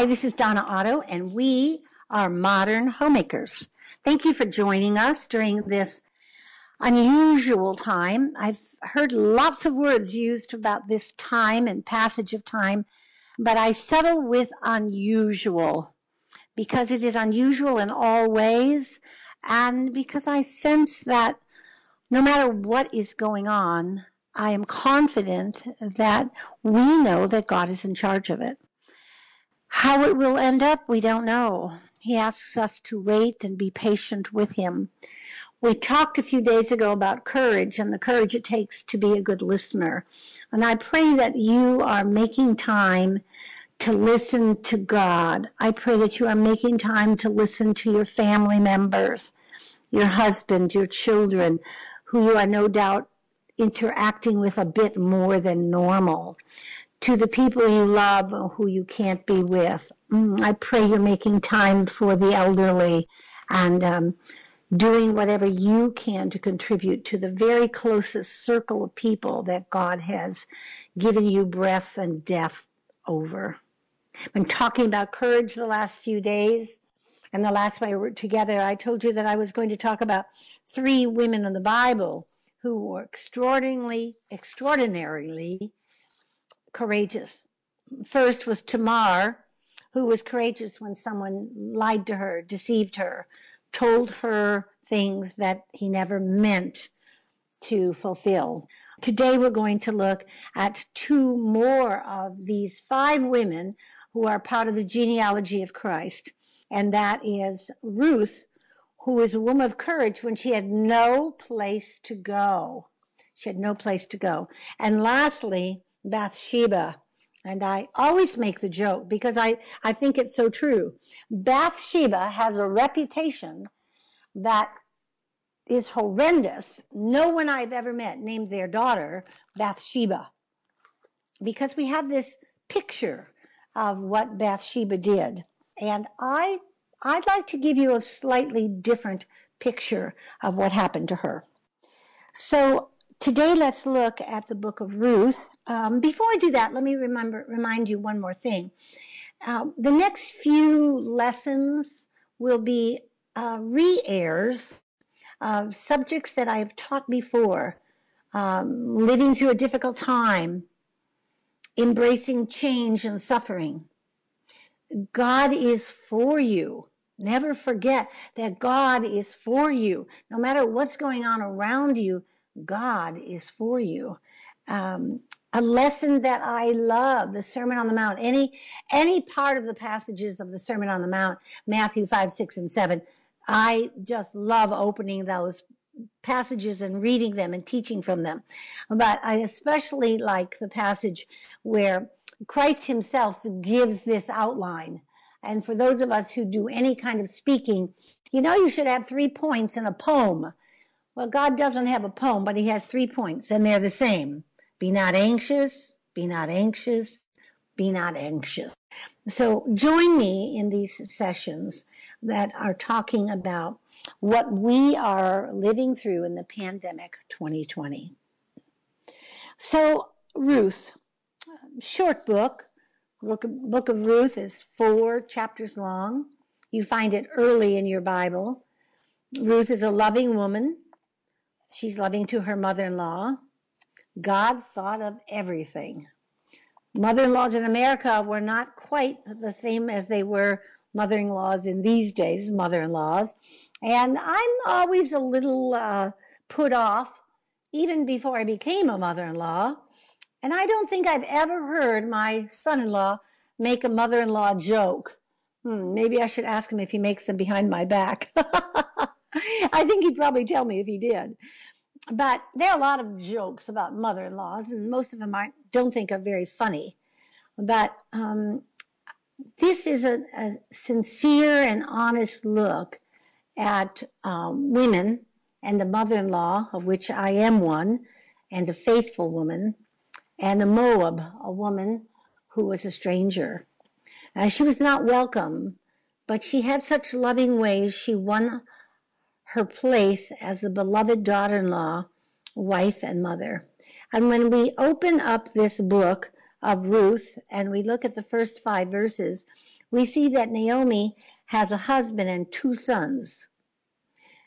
Hi, this is Donna Otto, and we are Modern Homemakers. Thank you for joining us during this unusual time. I've heard lots of words used about this time and passage of time, but I settle with unusual because it is unusual in all ways, and because I sense that no matter what is going on, I am confident that we know that God is in charge of it. How it will end up, we don't know. He asks us to wait and be patient with him. We talked a few days ago about courage and the courage it takes to be a good listener. And I pray that you are making time to listen to God. I pray that you are making time to listen to your family members, your husband, your children, who you are no doubt interacting with a bit more than normal to the people you love who you can't be with. Mm, I pray you're making time for the elderly and um, doing whatever you can to contribute to the very closest circle of people that God has given you breath and death over. I've been talking about courage the last few days. And the last time we were together, I told you that I was going to talk about three women in the Bible who were extraordinarily, extraordinarily courageous. First was Tamar, who was courageous when someone lied to her, deceived her, told her things that he never meant to fulfill. Today we're going to look at two more of these five women who are part of the genealogy of Christ. And that is Ruth, who is a woman of courage when she had no place to go. She had no place to go. And lastly, Bathsheba. And I always make the joke because I, I think it's so true. Bathsheba has a reputation that is horrendous. No one I've ever met named their daughter Bathsheba because we have this picture of what Bathsheba did. And I, I'd like to give you a slightly different picture of what happened to her. So Today, let's look at the book of Ruth. Um, before I do that, let me remember, remind you one more thing. Uh, the next few lessons will be uh, re-airs of subjects that I've taught before. Um, living through a difficult time, embracing change and suffering. God is for you. Never forget that God is for you. No matter what's going on around you, God is for you. Um, a lesson that I love, the Sermon on the Mount. Any any part of the passages of the Sermon on the Mount, Matthew five, six, and seven. I just love opening those passages and reading them and teaching from them. But I especially like the passage where Christ Himself gives this outline. And for those of us who do any kind of speaking, you know, you should have three points in a poem well, God doesn't have a poem, but he has three points, and they're the same. Be not anxious, be not anxious, be not anxious. So join me in these sessions that are talking about what we are living through in the pandemic 2020. So, Ruth, short book. Book, of Ruth is four chapters long. You find it early in your Bible. Ruth is a loving woman She's loving to her mother in law. God thought of everything. Mother in laws in America were not quite the same as they were mother in laws in these days, mother in laws. And I'm always a little uh, put off, even before I became a mother in law. And I don't think I've ever heard my son in law make a mother in law joke. Hmm, maybe I should ask him if he makes them behind my back. I think he'd probably tell me if he did. But there are a lot of jokes about mother-in-laws, and most of them I don't think are very funny. But um, this is a, a, sincere and honest look at um, women and the mother-in-law, of which I am one, and a faithful woman, and a Moab, a woman who was a stranger. Uh, she was not welcome, but she had such loving ways. She won her place as the beloved daughter in law, wife, and mother. And when we open up this book of Ruth and we look at the first five verses, we see that Naomi has a husband and two sons.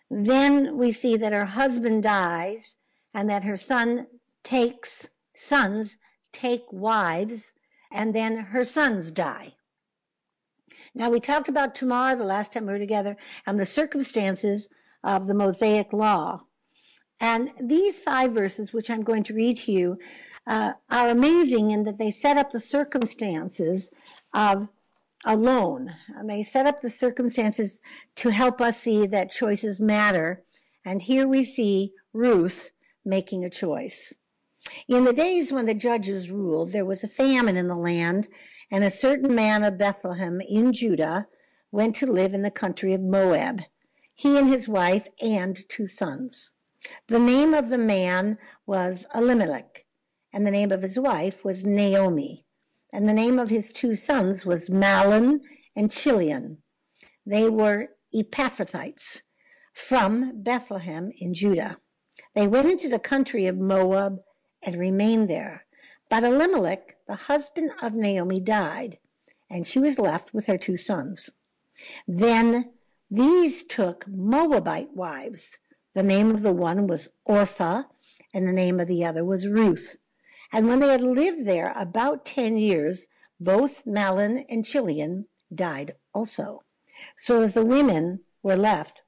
Then we see that her husband dies and that her son takes sons take wives and then her sons die. Now we talked about Tamar the last time we were together and the circumstances of the Mosaic law. And these five verses, which I'm going to read to you, uh, are amazing in that they set up the circumstances of a loan. And they set up the circumstances to help us see that choices matter. And here we see Ruth making a choice. In the days when the judges ruled, there was a famine in the land, and a certain man of Bethlehem in Judah went to live in the country of Moab, he and his wife and two sons. The name of the man was Elimelech, and the name of his wife was Naomi, and the name of his two sons was Mahlon and Chilion. They were Ephrathites from Bethlehem in Judah. They went into the country of Moab and remained there. But Elimelech, the husband of Naomi, died, and she was left with her two sons. Then these took Moabite wives. The name of the one was Orpah, and the name of the other was Ruth. And when they had lived there about ten years, both Mahlon and Chilion died also, so that the women were left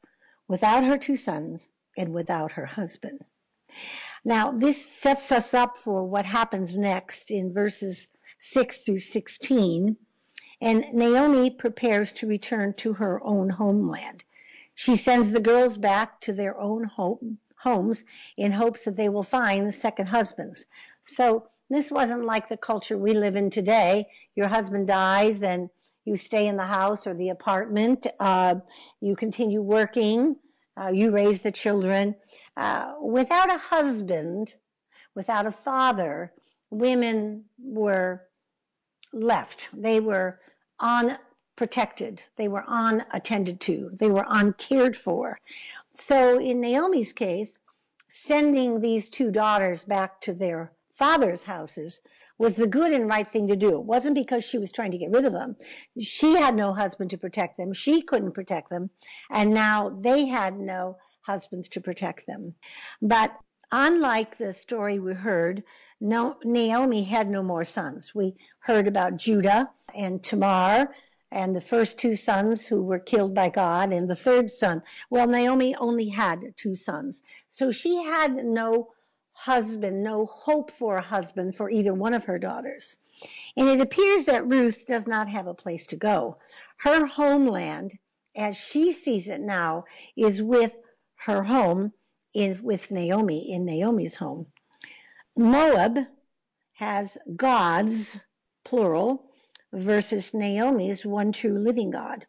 without her two sons and without her husband. Now, this sets us up for what happens next in verses 6 through 16. And Naomi prepares to return to her own homeland. She sends the girls back to their own home, homes in hopes that they will find second husbands. So this wasn't like the culture we live in today. Your husband dies and you stay in the house or the apartment. Uh, you continue working. Uh, you raise the children. Uh, without a husband, without a father, women were left. They were unprotected. They were unattended to. They were uncared for. So in Naomi's case, sending these two daughters back to their father's houses was the good and right thing to do. It wasn't because she was trying to get rid of them. She had no husband to protect them. She couldn't protect them. And now they had no husbands to protect them. But unlike the story we heard, no, Naomi had no more sons. We heard about Judah and Tamar and the first two sons who were killed by God and the third son. Well, Naomi only had two sons. So she had no husband, no hope for a husband for either one of her daughters. And it appears that Ruth does not have a place to go. Her homeland, as she sees it now, is with her home in, with Naomi, in Naomi's home. Moab has gods, plural, versus Naomi's one true living God.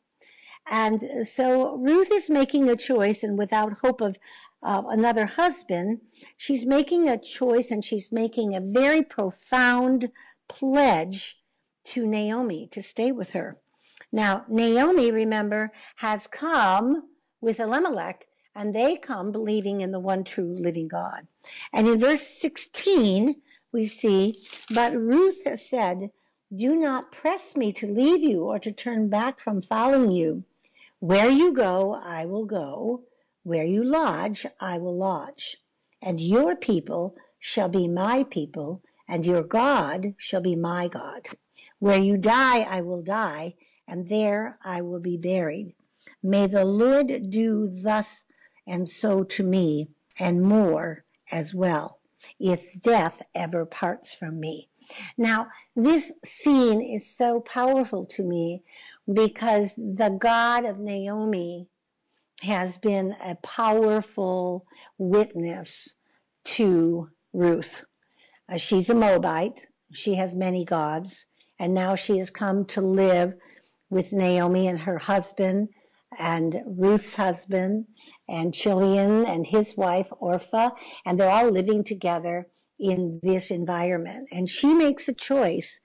And so Ruth is making a choice, and without hope of uh, another husband, she's making a choice and she's making a very profound pledge to Naomi to stay with her. Now, Naomi, remember, has come with Elimelech and they come believing in the one true living God. And in verse 16, we see, but Ruth said, do not press me to leave you or to turn back from following you. Where you go, I will go. Where you lodge, I will lodge. And your people shall be my people, and your God shall be my God. Where you die, I will die, and there I will be buried. May the Lord do thus and so to me, and more as well, if death ever parts from me. Now, this scene is so powerful to me because the God of Naomi has been a powerful witness to Ruth. Uh, she's a Moabite. She has many gods. And now she has come to live with Naomi and her husband and Ruth's husband and Chilion and his wife Orpah, and they're all living together in this environment. And she makes a choice,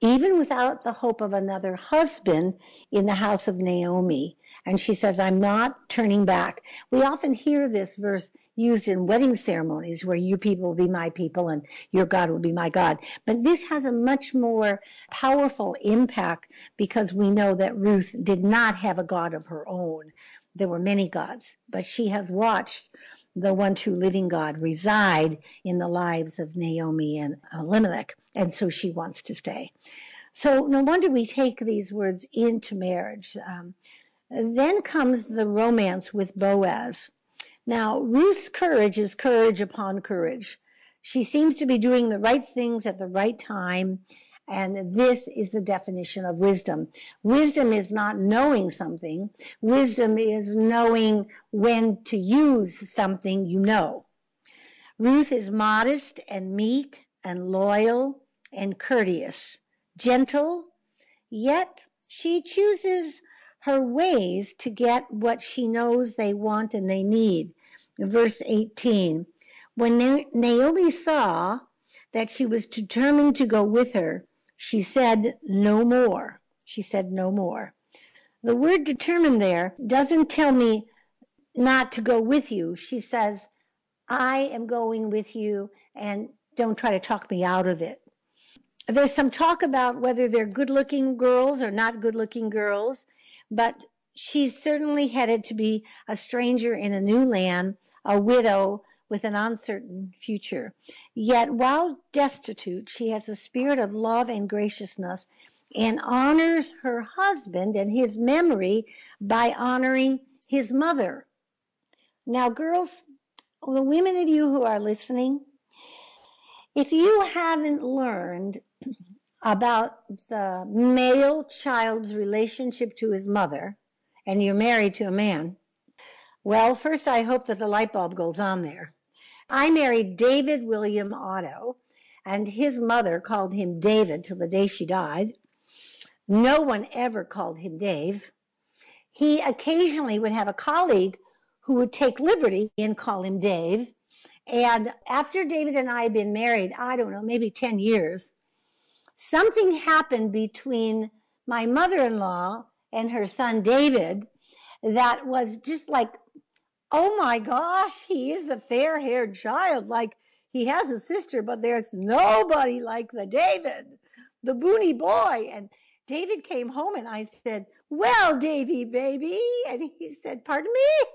even without the hope of another husband in the house of Naomi. And she says, I'm not turning back. We often hear this verse used in wedding ceremonies where you people will be my people and your God will be my God. But this has a much more powerful impact because we know that Ruth did not have a God of her own. There were many gods, but she has watched the one true living God reside in the lives of Naomi and Elimelech. And so she wants to stay. So no wonder we take these words into marriage. Um, then comes the romance with Boaz. Now, Ruth's courage is courage upon courage. She seems to be doing the right things at the right time. And this is the definition of wisdom. Wisdom is not knowing something. Wisdom is knowing when to use something you know. Ruth is modest and meek and loyal and courteous, gentle, yet she chooses her ways to get what she knows they want and they need. Verse 18. When Naomi saw that she was determined to go with her, she said no more. She said no more. The word determined there doesn't tell me not to go with you. She says, I am going with you and don't try to talk me out of it. There's some talk about whether they're good looking girls or not good looking girls but she's certainly headed to be a stranger in a new land, a widow with an uncertain future. Yet while destitute, she has a spirit of love and graciousness and honors her husband and his memory by honoring his mother. Now, girls, the women of you who are listening, if you haven't learned about the male child's relationship to his mother, and you're married to a man, well, first I hope that the light bulb goes on there. I married David William Otto, and his mother called him David till the day she died. No one ever called him Dave. He occasionally would have a colleague who would take liberty and call him Dave. And after David and I had been married, I don't know, maybe 10 years, something happened between my mother-in-law and her son David that was just like, oh my gosh, he is a fair-haired child. Like he has a sister, but there's nobody like the David, the boony boy. And David came home and I said, well, Davy baby. And he said, pardon me?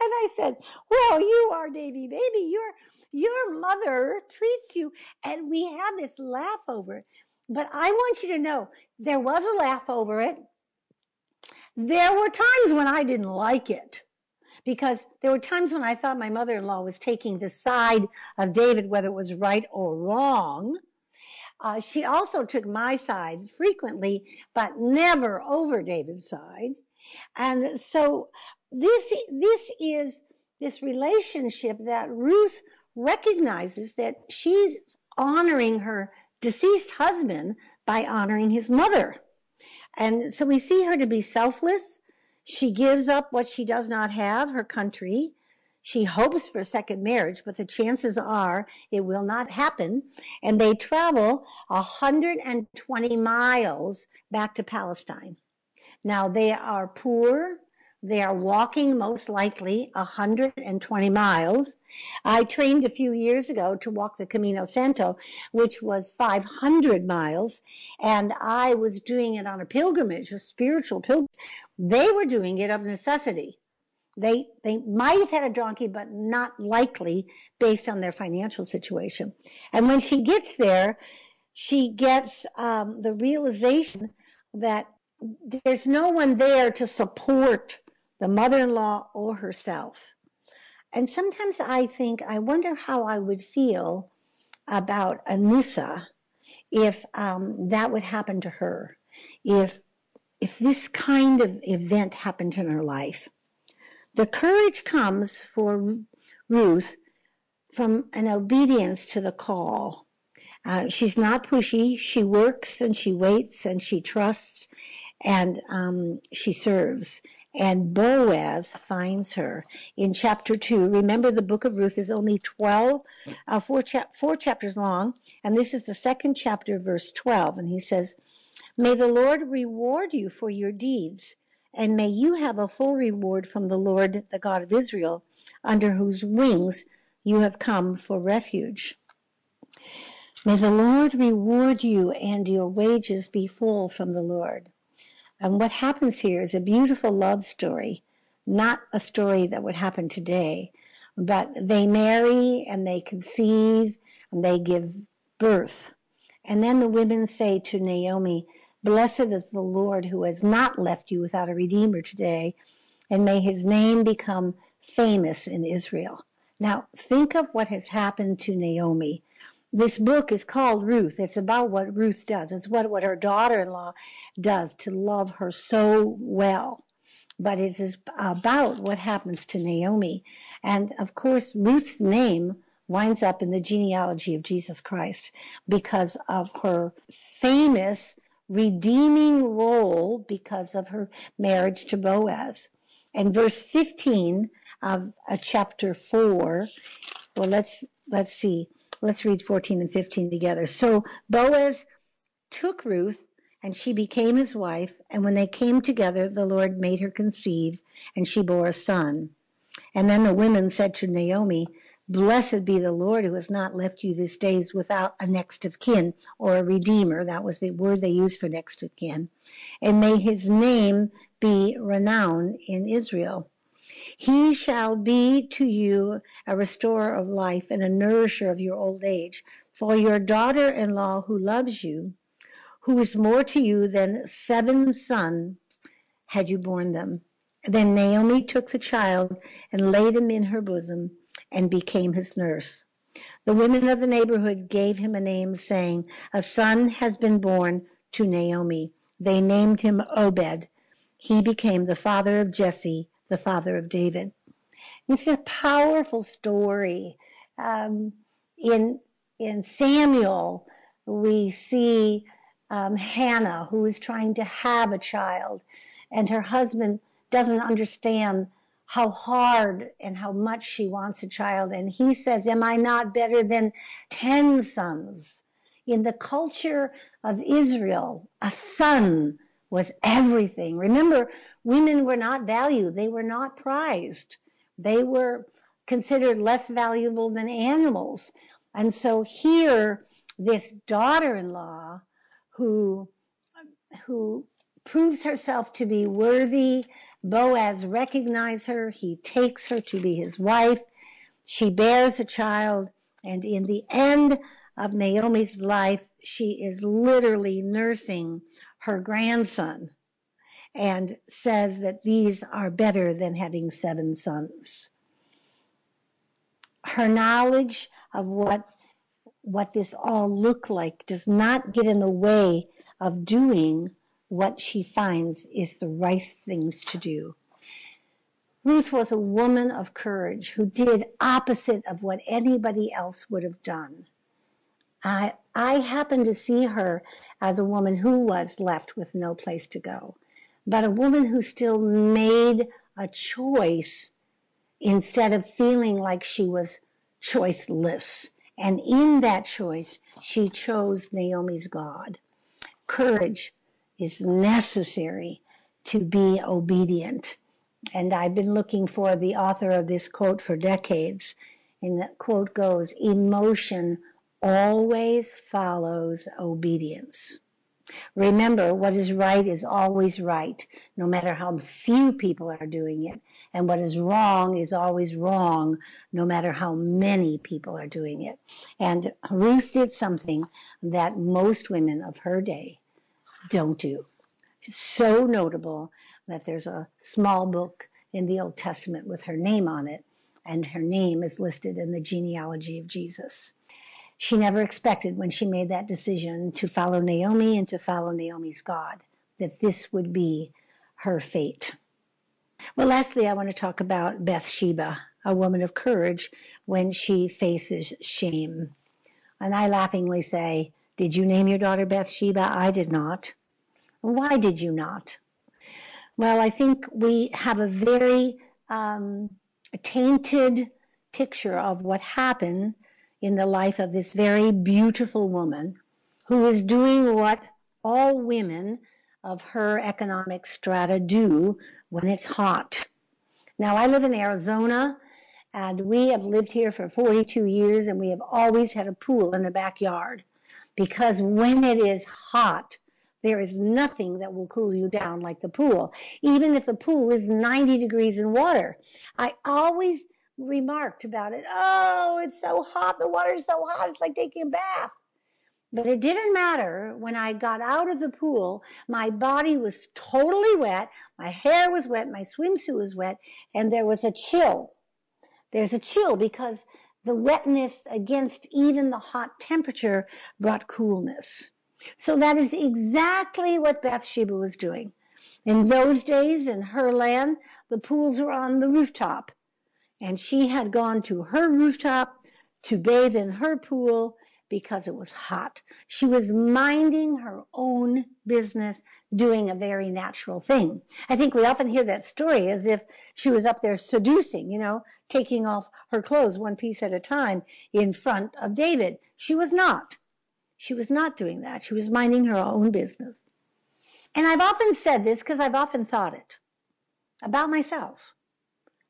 And I said, well, you are Davy baby. Your, your mother treats you. And we had this laugh over it. But I want you to know there was a laugh over it. There were times when I didn't like it because there were times when I thought my mother-in-law was taking the side of David, whether it was right or wrong. Uh, she also took my side frequently, but never over David's side. And so this, this is this relationship that Ruth recognizes that she's honoring her deceased husband by honoring his mother. And so we see her to be selfless. She gives up what she does not have, her country. She hopes for a second marriage, but the chances are it will not happen. And they travel 120 miles back to Palestine. Now they are poor. They are walking most likely 120 miles. I trained a few years ago to walk the Camino Santo, which was 500 miles, and I was doing it on a pilgrimage, a spiritual pilgrimage. They were doing it of necessity. They, they might have had a donkey, but not likely based on their financial situation. And when she gets there, she gets um, the realization that there's no one there to support the mother-in-law or herself. And sometimes I think, I wonder how I would feel about Anissa if um, that would happen to her, if if this kind of event happened in her life. The courage comes for Ruth from an obedience to the call. Uh, she's not pushy. She works and she waits and she trusts and um, she serves and Boaz finds her in chapter 2. Remember, the book of Ruth is only 12, uh, four, cha- four chapters long, and this is the second chapter, verse 12. And he says, May the Lord reward you for your deeds and may you have a full reward from the Lord, the God of Israel, under whose wings you have come for refuge. May the Lord reward you and your wages be full from the Lord. And what happens here is a beautiful love story, not a story that would happen today, but they marry and they conceive and they give birth. And then the women say to Naomi, Blessed is the Lord who has not left you without a redeemer today, and may his name become famous in Israel. Now, think of what has happened to Naomi. This book is called Ruth. It's about what Ruth does. It's what, what her daughter in law does to love her so well. But it is about what happens to Naomi. And of course, Ruth's name winds up in the genealogy of Jesus Christ because of her famous redeeming role because of her marriage to Boaz. And verse 15 of uh, chapter 4, well, let's, let's see. Let's read 14 and 15 together. So Boaz took Ruth and she became his wife. And when they came together, the Lord made her conceive and she bore a son. And then the women said to Naomi, Blessed be the Lord who has not left you these days without a next of kin or a redeemer. That was the word they used for next of kin. And may his name be renowned in Israel. He shall be to you a restorer of life and a nourisher of your old age. For your daughter in law who loves you, who is more to you than seven sons, had you borne them. Then Naomi took the child and laid him in her bosom and became his nurse. The women of the neighborhood gave him a name, saying, A son has been born to Naomi. They named him Obed. He became the father of Jesse, the father of David. It's a powerful story. Um, in in Samuel, we see um, Hannah who is trying to have a child, and her husband doesn't understand how hard and how much she wants a child. And he says, Am I not better than 10 sons? In the culture of Israel, a son was everything. Remember, women were not valued, they were not prized, they were considered less valuable than animals. And so here, this daughter in law who, who proves herself to be worthy Boaz recognizes her. He takes her to be his wife. She bears a child. And in the end of Naomi's life, she is literally nursing her grandson and says that these are better than having seven sons. Her knowledge of what, what this all looked like does not get in the way of doing what she finds is the right things to do. Ruth was a woman of courage who did opposite of what anybody else would have done. I, I happened to see her as a woman who was left with no place to go, but a woman who still made a choice instead of feeling like she was choiceless. And in that choice, she chose Naomi's God. Courage, is necessary to be obedient. And I've been looking for the author of this quote for decades. And the quote goes, emotion always follows obedience. Remember, what is right is always right, no matter how few people are doing it. And what is wrong is always wrong, no matter how many people are doing it. And Ruth did something that most women of her day don't do. It's so notable that there's a small book in the Old Testament with her name on it, and her name is listed in the genealogy of Jesus. She never expected when she made that decision to follow Naomi and to follow Naomi's God that this would be her fate. Well, lastly, I want to talk about Bathsheba, a woman of courage when she faces shame. And I laughingly say, did you name your daughter Bathsheba? I did not. Why did you not? Well, I think we have a very um, tainted picture of what happened in the life of this very beautiful woman who is doing what all women of her economic strata do when it's hot. Now, I live in Arizona and we have lived here for 42 years and we have always had a pool in the backyard because when it is hot, there is nothing that will cool you down like the pool, even if the pool is 90 degrees in water. I always remarked about it. Oh, it's so hot. The water is so hot. It's like taking a bath. But it didn't matter. When I got out of the pool, my body was totally wet. My hair was wet. My swimsuit was wet. And there was a chill. There's a chill because the wetness against even the hot temperature brought coolness. So that is exactly what Bathsheba was doing. In those days, in her land, the pools were on the rooftop. And she had gone to her rooftop to bathe in her pool because it was hot. She was minding her own business, doing a very natural thing. I think we often hear that story as if she was up there seducing, you know, taking off her clothes one piece at a time in front of David. She was not. She was not doing that. She was minding her own business. And I've often said this because I've often thought it about myself.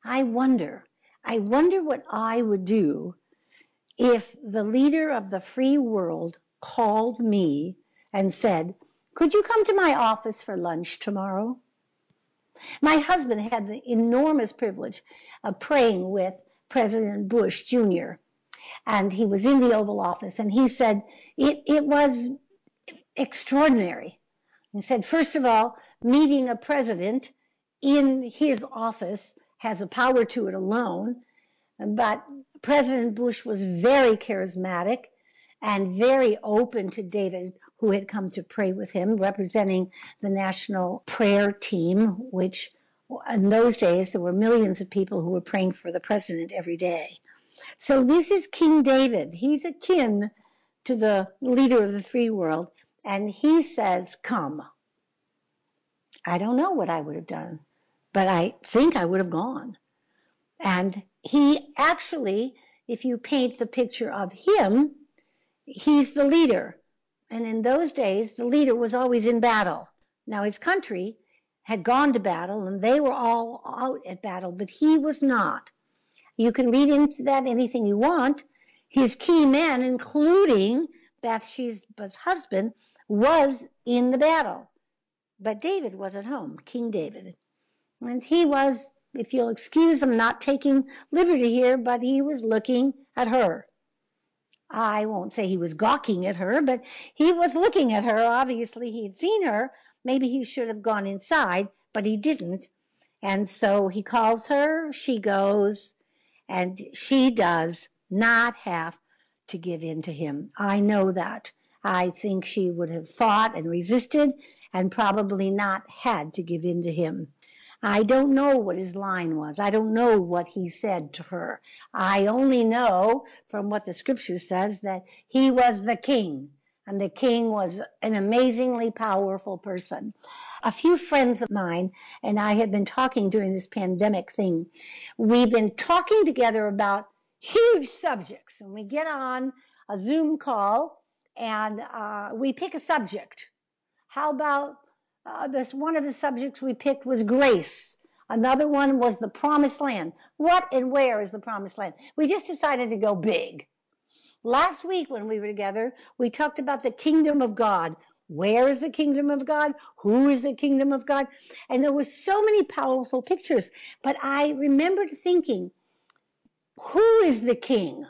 I wonder, I wonder what I would do if the leader of the free world called me and said, could you come to my office for lunch tomorrow? My husband had the enormous privilege of praying with President Bush Jr. And he was in the Oval Office and he said it, it was extraordinary. He said, first of all, meeting a president in his office has a power to it alone. But President Bush was very charismatic and very open to David, who had come to pray with him, representing the national prayer team, which in those days there were millions of people who were praying for the president every day. So this is King David. He's akin to the leader of the free world, and he says, Come. I don't know what I would have done, but I think I would have gone. And he actually, if you paint the picture of him, he's the leader. And in those days, the leader was always in battle. Now his country had gone to battle and they were all out at battle, but he was not. You can read into that anything you want. His key men, including Bathsheba's husband, was in the battle. But David was at home, King David. And he was if you'll excuse him not taking liberty here, but he was looking at her. I won't say he was gawking at her, but he was looking at her. Obviously, he'd seen her. Maybe he should have gone inside, but he didn't. And so he calls her, she goes, and she does not have to give in to him. I know that. I think she would have fought and resisted and probably not had to give in to him. I don't know what his line was. I don't know what he said to her. I only know from what the scripture says that he was the king and the king was an amazingly powerful person. A few friends of mine and I have been talking during this pandemic thing. We've been talking together about huge subjects and we get on a Zoom call and uh, we pick a subject. How about uh, this one of the subjects we picked was grace. Another one was the promised land. What and where is the promised land? We just decided to go big. Last week when we were together, we talked about the kingdom of God. Where is the kingdom of God? Who is the kingdom of God? And there were so many powerful pictures. But I remembered thinking, who is the king?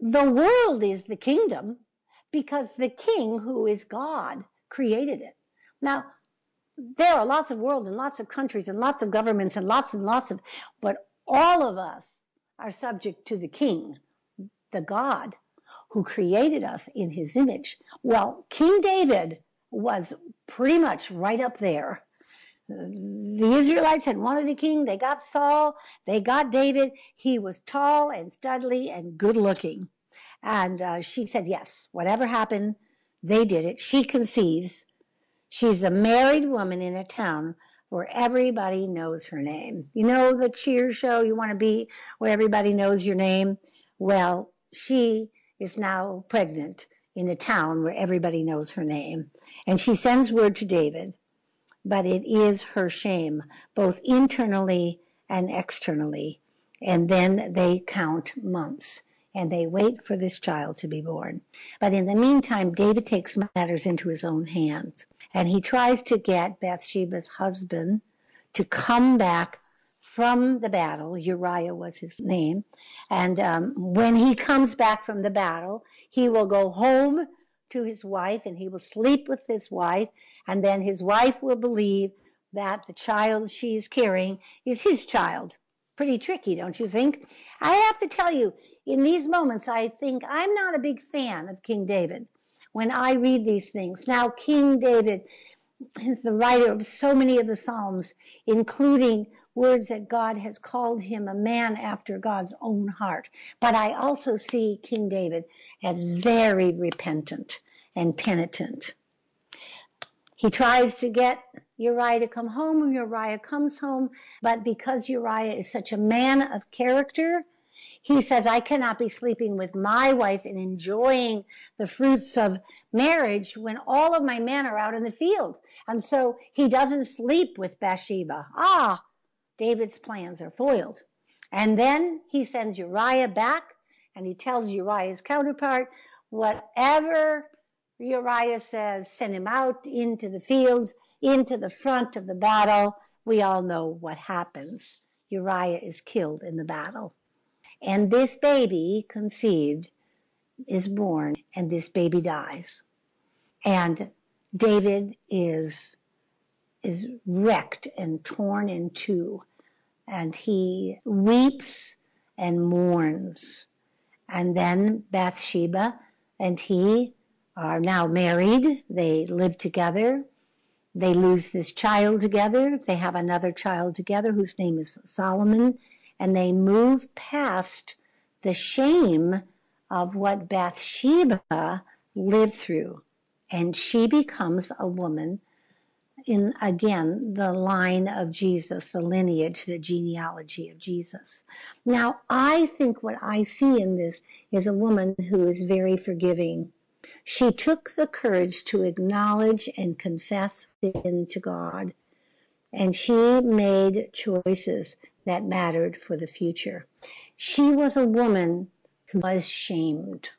The world is the kingdom because the king, who is God, created it. Now, there are lots of world and lots of countries and lots of governments and lots and lots of, but all of us are subject to the king, the God who created us in his image. Well, King David was pretty much right up there. The Israelites had wanted a king. They got Saul. They got David. He was tall and studly and good looking. And uh, she said, yes, whatever happened, they did it. She conceives. She's a married woman in a town where everybody knows her name. You know the Cheers show you want to be where everybody knows your name? Well, she is now pregnant in a town where everybody knows her name. And she sends word to David, but it is her shame, both internally and externally. And then they count months and they wait for this child to be born. But in the meantime, David takes matters into his own hands and he tries to get Bathsheba's husband to come back from the battle. Uriah was his name. And um, when he comes back from the battle, he will go home to his wife and he will sleep with his wife. And then his wife will believe that the child she's carrying is his child. Pretty tricky, don't you think? I have to tell you, in these moments, I think I'm not a big fan of King David when I read these things. Now, King David is the writer of so many of the Psalms, including words that God has called him a man after God's own heart. But I also see King David as very repentant and penitent. He tries to get Uriah to come home, and Uriah comes home, but because Uriah is such a man of character, he says, I cannot be sleeping with my wife and enjoying the fruits of marriage when all of my men are out in the field. And so he doesn't sleep with Bathsheba. Ah, David's plans are foiled. And then he sends Uriah back and he tells Uriah's counterpart, whatever Uriah says, send him out into the fields, into the front of the battle. We all know what happens. Uriah is killed in the battle. And this baby conceived is born and this baby dies. And David is, is wrecked and torn in two and he weeps and mourns. And then Bathsheba and he are now married. They live together. They lose this child together. They have another child together whose name is Solomon and they move past the shame of what Bathsheba lived through. And she becomes a woman in, again, the line of Jesus, the lineage, the genealogy of Jesus. Now, I think what I see in this is a woman who is very forgiving. She took the courage to acknowledge and confess sin to God, and she made choices that mattered for the future. She was a woman who was shamed.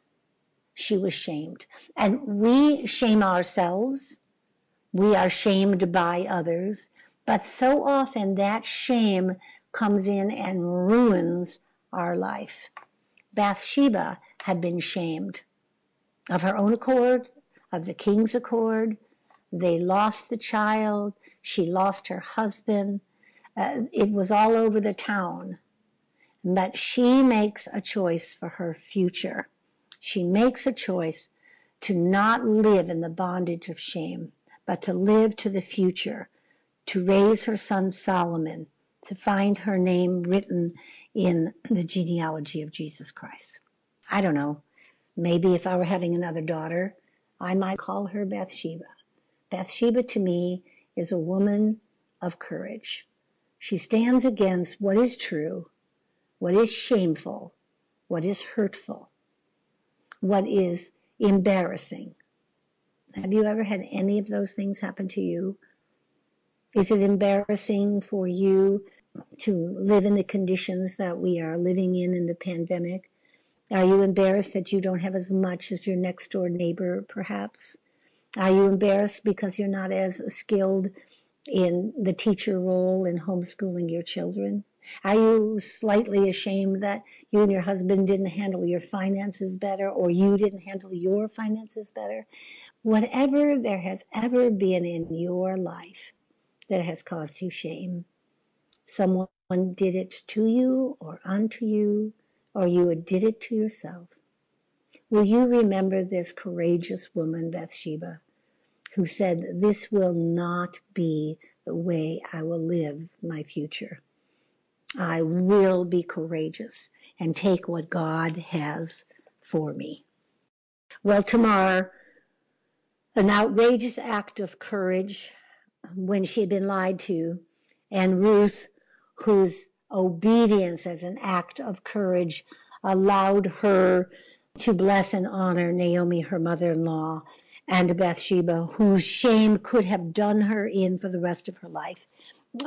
She was shamed. And we shame ourselves. We are shamed by others. But so often that shame comes in and ruins our life. Bathsheba had been shamed of her own accord, of the king's accord. They lost the child. She lost her husband. Uh, it was all over the town. But she makes a choice for her future. She makes a choice to not live in the bondage of shame, but to live to the future, to raise her son Solomon, to find her name written in the genealogy of Jesus Christ. I don't know. Maybe if I were having another daughter, I might call her Bathsheba. Bathsheba to me is a woman of courage. She stands against what is true, what is shameful, what is hurtful, what is embarrassing. Have you ever had any of those things happen to you? Is it embarrassing for you to live in the conditions that we are living in in the pandemic? Are you embarrassed that you don't have as much as your next door neighbor, perhaps? Are you embarrassed because you're not as skilled in the teacher role in homeschooling your children? Are you slightly ashamed that you and your husband didn't handle your finances better or you didn't handle your finances better? Whatever there has ever been in your life that has caused you shame, someone did it to you or unto you, or you did it to yourself. Will you remember this courageous woman, Bathsheba? Who said, This will not be the way I will live my future. I will be courageous and take what God has for me. Well, Tamar, an outrageous act of courage um, when she had been lied to, and Ruth, whose obedience as an act of courage allowed her to bless and honor Naomi, her mother in law, and Bathsheba, whose shame could have done her in for the rest of her life,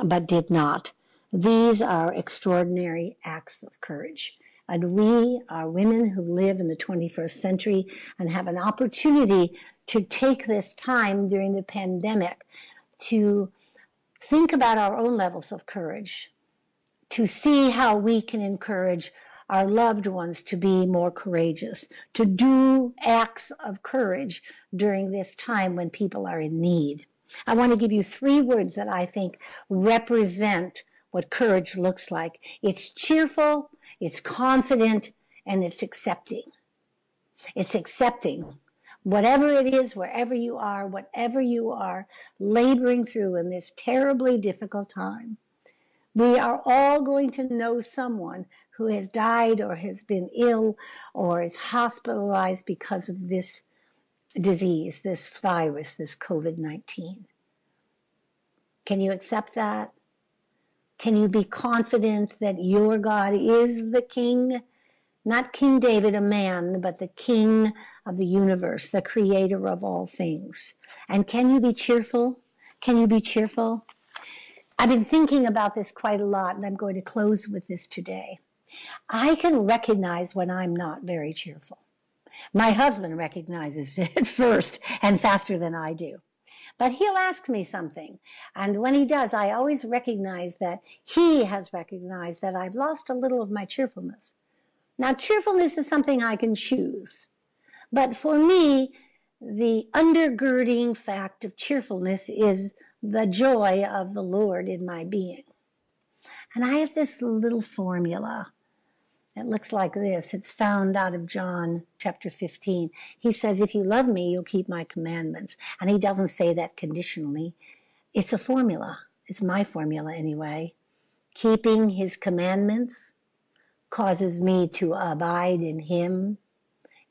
but did not. These are extraordinary acts of courage. And we are women who live in the 21st century and have an opportunity to take this time during the pandemic to think about our own levels of courage, to see how we can encourage our loved ones to be more courageous, to do acts of courage during this time when people are in need. I want to give you three words that I think represent what courage looks like. It's cheerful, it's confident, and it's accepting. It's accepting whatever it is, wherever you are, whatever you are laboring through in this terribly difficult time. We are all going to know someone who has died or has been ill or is hospitalized because of this disease, this virus, this COVID 19. Can you accept that? Can you be confident that your God is the King? Not King David, a man, but the King of the universe, the creator of all things. And can you be cheerful? Can you be cheerful? I've been thinking about this quite a lot, and I'm going to close with this today. I can recognize when I'm not very cheerful. My husband recognizes it first and faster than I do. But he'll ask me something. And when he does, I always recognize that he has recognized that I've lost a little of my cheerfulness. Now, cheerfulness is something I can choose. But for me, the undergirding fact of cheerfulness is the joy of the Lord in my being. And I have this little formula it looks like this. It's found out of John chapter 15. He says, If you love me, you'll keep my commandments. And he doesn't say that conditionally. It's a formula. It's my formula anyway. Keeping his commandments causes me to abide in him,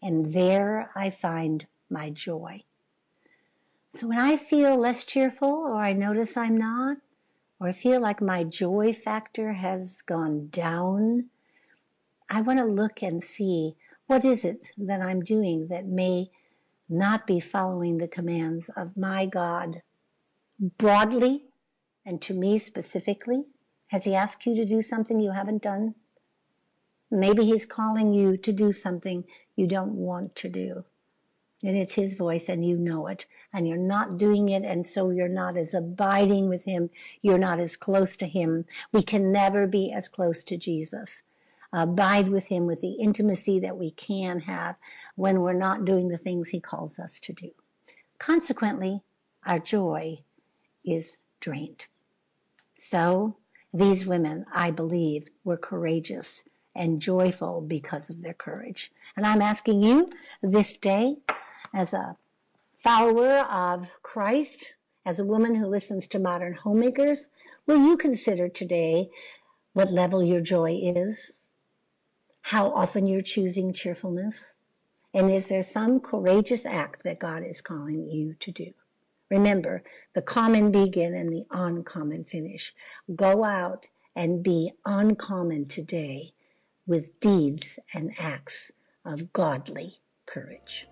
and there I find my joy. So when I feel less cheerful, or I notice I'm not, or I feel like my joy factor has gone down, I want to look and see what is it that I'm doing that may not be following the commands of my God broadly and to me specifically? Has He asked you to do something you haven't done? Maybe He's calling you to do something you don't want to do. And it's His voice and you know it. And you're not doing it. And so you're not as abiding with Him. You're not as close to Him. We can never be as close to Jesus Uh, abide with Him with the intimacy that we can have when we're not doing the things He calls us to do. Consequently, our joy is drained. So, these women, I believe, were courageous and joyful because of their courage. And I'm asking you this day, as a follower of Christ, as a woman who listens to modern homemakers, will you consider today what level your joy is? How often you're choosing cheerfulness? And is there some courageous act that God is calling you to do? Remember, the common begin and the uncommon finish. Go out and be uncommon today with deeds and acts of godly courage.